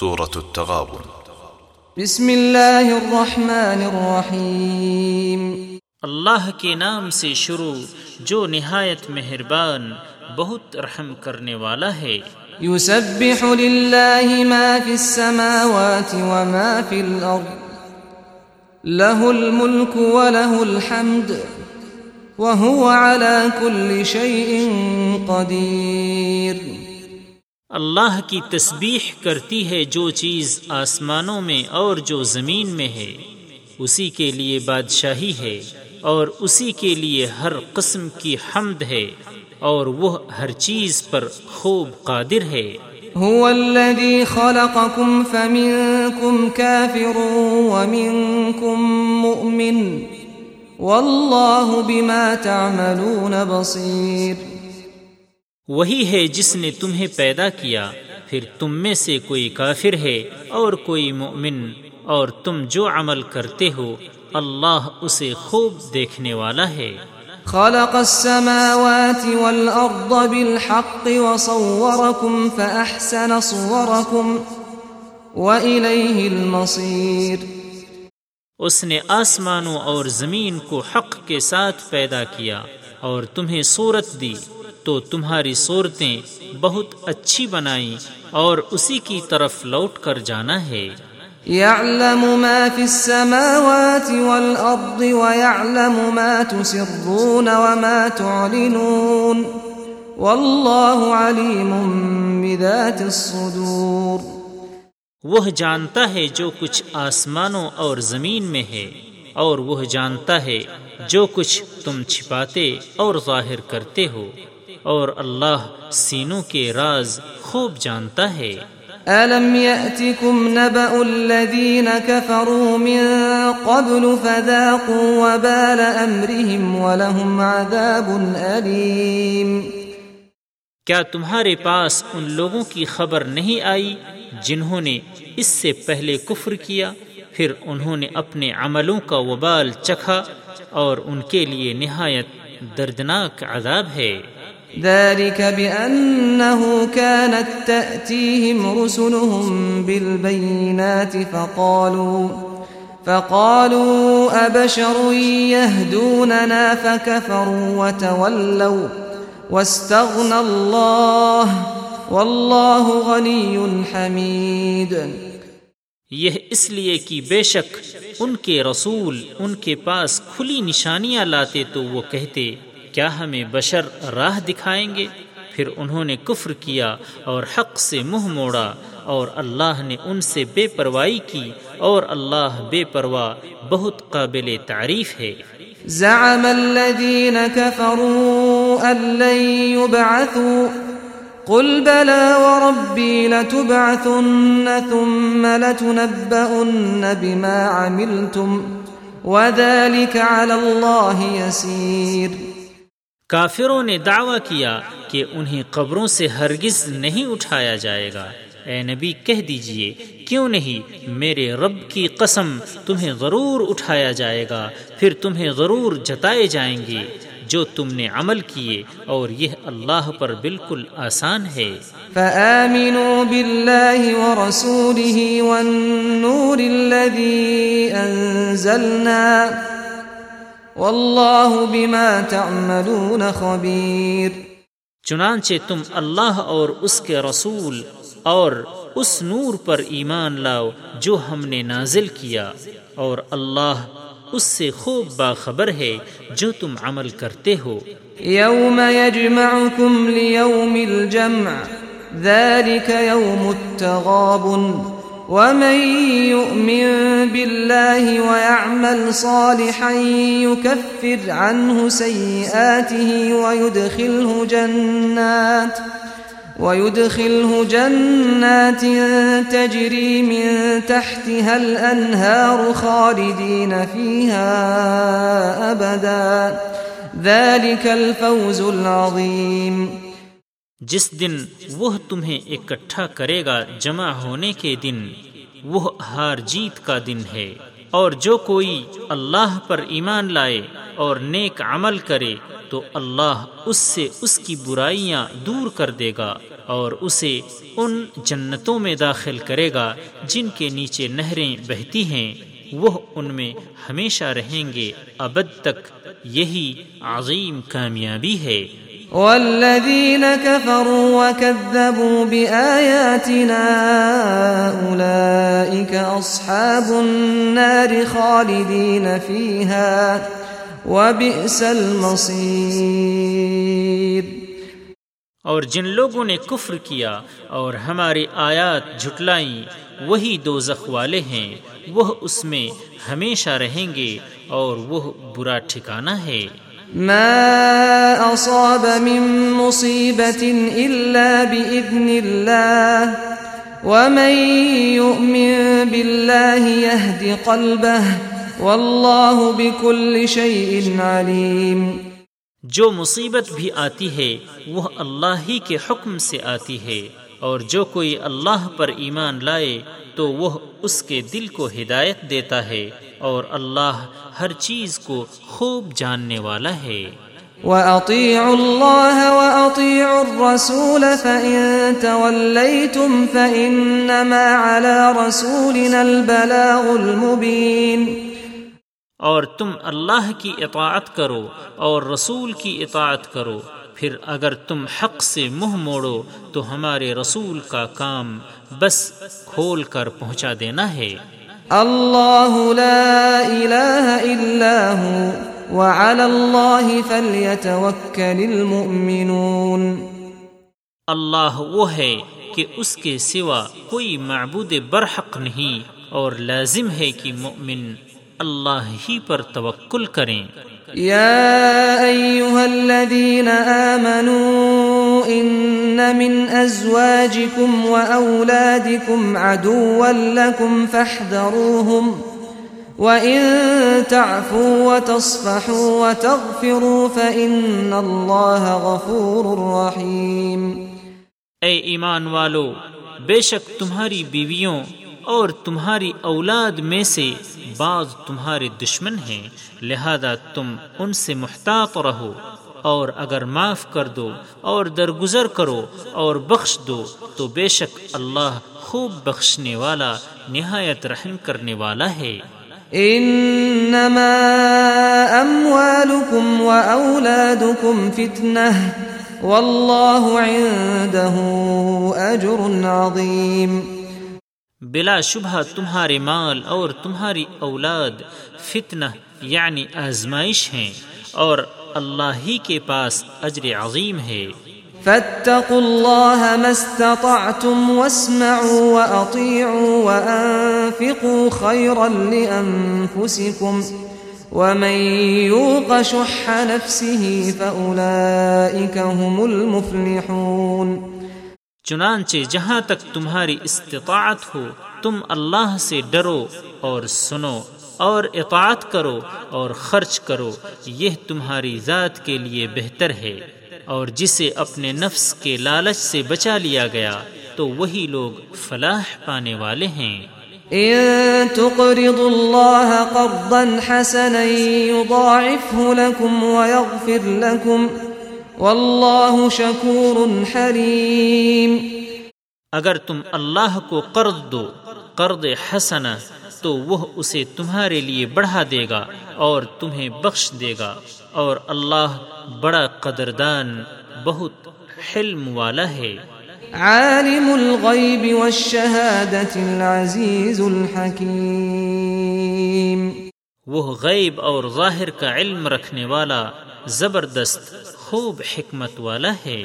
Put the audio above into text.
سورة التغابن. بسم اللہ الرحمن الرحیم۔ اللہ کے نام سے شروع جو نہایت مہربان بہت رحم کرنے والا ہے۔ يسبح لله ما في السماوات وما في الأرض له الملك وله الحمد۔ وهو على كل شيء قدير اللہ کی تسبیح کرتی ہے جو چیز آسمانوں میں اور جو زمین میں ہے۔ اسی کے لیے بادشاہی ہے اور اسی کے لیے ہر قسم کی حمد ہے اور وہ ہر چیز پر خوب قادر ہے۔ هو الذي خلقكم فمنكم كافر ومنكم مؤمن والله بما تعملون بصير۔ وہی ہے جس نے تمہیں پیدا کیا۔ پھر تم میں سے کوئی کافر ہے اور کوئی مؤمن۔ اور تم جو عمل کرتے ہو اللہ اسے خوب دیکھنے والا ہے۔ خلق السماوات والأرض بالحق وصوركم فأحسن صوركم وإليه المصير۔ اس نے آسمانوں اور زمین کو حق کے ساتھ پیدا کیا اور تمہیں صورت دی۔ تو تمہاری صورتیں بہت اچھی بنائیں اور اسی کی طرف لوٹ کر جانا ہے۔ يعلم ما في السماوات والأرض ويعلم ما تسرون وما تعلنون والله عليم بذات الصدور۔ وہ جانتا ہے جو کچھ آسمانوں اور زمین میں ہے اور وہ جانتا ہے جو کچھ تم چھپاتے اور ظاہر کرتے ہو۔ اور اللہ سینوں کے راز خوب جانتا ہے۔ ألم يأتكم نبأ الذين كفروا من قبل فذاقوا وبال أمرهم ولهم عذاب أليم۔ کیا تمہارے پاس ان لوگوں کی خبر نہیں آئی جنہوں نے اس سے پہلے کفر کیا؟ پھر انہوں نے اپنے عملوں کا وبال چکھا اور ان کے لیے نہایت دردناک عذاب ہے۔ ذلك بأنه كانت تأتيهم رسلهم بالبينات فقالوا فقالوا أبشر يهدوننا فكفروا وتولوا واستغنى الله والله غني حميد۔ یہ اس لیے کہ بے شک ان کے رسول ان کے پاس کھلی نشانیاں لاتے تو وہ کہتے کیا ہمیں بشر راہ دکھائیں گے؟ پھر انہوں نے کفر کیا اور حق سے منہ موڑا اور اللہ نے ان سے بے پرواہی کی اور اللہ بے پرواہ بہت قابل تعریف ہے۔ زعم الذين كفروا أن لن يبعثوا قل بلى وربي لتبعثن ثم لتنبؤن بما عملتم، وذلك على الله يسير۔ کافروں نے دعویٰ کیا کہ انہیں قبروں سے ہرگز نہیں اٹھایا جائے گا۔ اے نبی، کہہ دیجیے، کیوں نہیں میرے رب کی قسم تمہیں ضرور اٹھایا جائے گا، پھر تمہیں ضرور جتائے جائیں گے۔ جو تم نے عمل کیے، اور یہ اللہ پر بالکل آسان ہے۔ فآمنوا بالله ورسوله والنور الذي أنزلنا والله بما تعملون خبير چنانچہ تم اللہ اور اس کے رسول اور اس نور پر ایمان لاؤ جو ہم نے نازل کیا اور اللہ اس سے خوب باخبر ہے جو تم عمل کرتے ہو۔ يوم يجمعكم ليوم الجمع ذلك يوم التغابن۔ ومن يؤمن بالله ويعمل صالحا يكفر عنه سيئاته ويدخله جنات ويدخله جنات تجري من تحتها الأنهار خالدين فيها أبدا ذلك الفوز العظيم جس دن وہ تمہیں اکٹھا کرے گا جمع ہونے کے دن، وہ ہار جیت کا دن ہے۔ اور جو کوئی اللہ پر ایمان لائے اور نیک عمل کرے، تو اللہ اس سے اس کی برائیاں دور کر دے گا اور اسے ان جنتوں میں داخل کرے گا جن کے نیچے نہریں بہتی ہیں۔ وہ ان میں ہمیشہ رہیں گے، ابد تک یہی عظیم کامیابی ہے۔ والذين كفروا وكذبوا بآياتنا أولئك أصحاب النار خالدين فيها وبئس المصير اور جن لوگوں نے کفر کیا اور ہماری آیات جھٹلائیں، وہی دو والے ہیں۔ وہ اس میں ہمیشہ رہیں گے اور وہ برا ٹھکانہ ہے۔ ما أصاب من مصيبة إلا بإذن الله ومن يؤمن بالله يهد قلبه والله بكل شيء عليم۔ جو مصیبت بھی آتی ہے، وہ اللہ ہی کے حکم سے آتی ہے۔ اور جو کوئی اللہ پر ایمان لائے تو وہ اس کے دل کو ہدایت دیتا ہے اور اللہ ہر چیز کو خوب جاننے والا ہے۔ وَأَطِيعُوا اللَّهَ وَأَطِيعُوا الرَّسُولَ فَإِن تَوَلَّيْتُمْ فَإِنَّمَا عَلَى رَسُولِنَا الْبَلَاغُ الْمُبِينَ۔ اور تم اللہ کی اطاعت کرو اور رسول کی اطاعت کرو۔ پھر اگر تم حق سے منہ موڑو تو ہمارے رسول کا کام بس کھول کر پہنچا دینا ہے۔ اللہ لا الہ الا ہو وعلى اللہ فلیتوکل المؤمنون۔ اللہ وہ ہے کہ اس کے سوا کوئی معبود برحق نہیں اور لازم ہے کہ مؤمن اللہ ہی پر توکل کریں۔ يا أيها الذين آمنوا إن من أزواجكم وأولادكم عدوا لكم فاحذروهم وإن تعفوا وتصفحوا وتغفروا فإن الله غفور رحيم اے ایمان والو بے شک تمہاری بیویوں اور تمہاری اولاد میں سے بعض تمہارے دشمن ہیں، لہذا تم ان سے محتاط رہو اور اگر معاف کر دو اور درگزر کرو اور بخش دو، تو بے شک اللہ خوب بخشنے والا، نہایت رحم کرنے والا ہے۔ انما اموالکم و اولادکم فتنہ، واللہ عنده اجر عظیم۔ بلا شبہ تمہارے مال اور تمہاری اولاد فتنہ یعنی آزمائش ہیں اور اللہ ہی کے پاس اجر عظیم ہے۔ فاتقوا الله ما استطعتم واسمعوا وأطيعوا وأنفقوا خيرا لأنفسكم ومن يوق شح نفسه فأولئك هم المفلحون چنانچہ جہاں تک تمہاری استطاعت ہو، تم اللہ سے ڈرو اور سنو اور اطاعت کرو اور خرچ کرو، یہ تمہاری ذات کے لیے بہتر ہے۔ اور جسے اپنے نفس کے لالچ سے بچا لیا گیا، تو وہی لوگ فلاح پانے والے ہیں۔ ان تقرضوا الله قرضا حسنا يضاعفه لكم ويغفر لكم واللہ شکور حلیم۔ اگر تم اللہ کو قرض دو قرض حسنا تو وہ اسے تمہارے لیے بڑھا دے گا اور تمہیں بخش دے گا۔ اور اللہ بڑا قدردان بہت حلم والا ہے۔ عالم الغیب والشہادت العزیز الحکیم۔ وہ غیب اور ظاہر کا علم رکھنے والا زبردست خوب حکمت والا ہے۔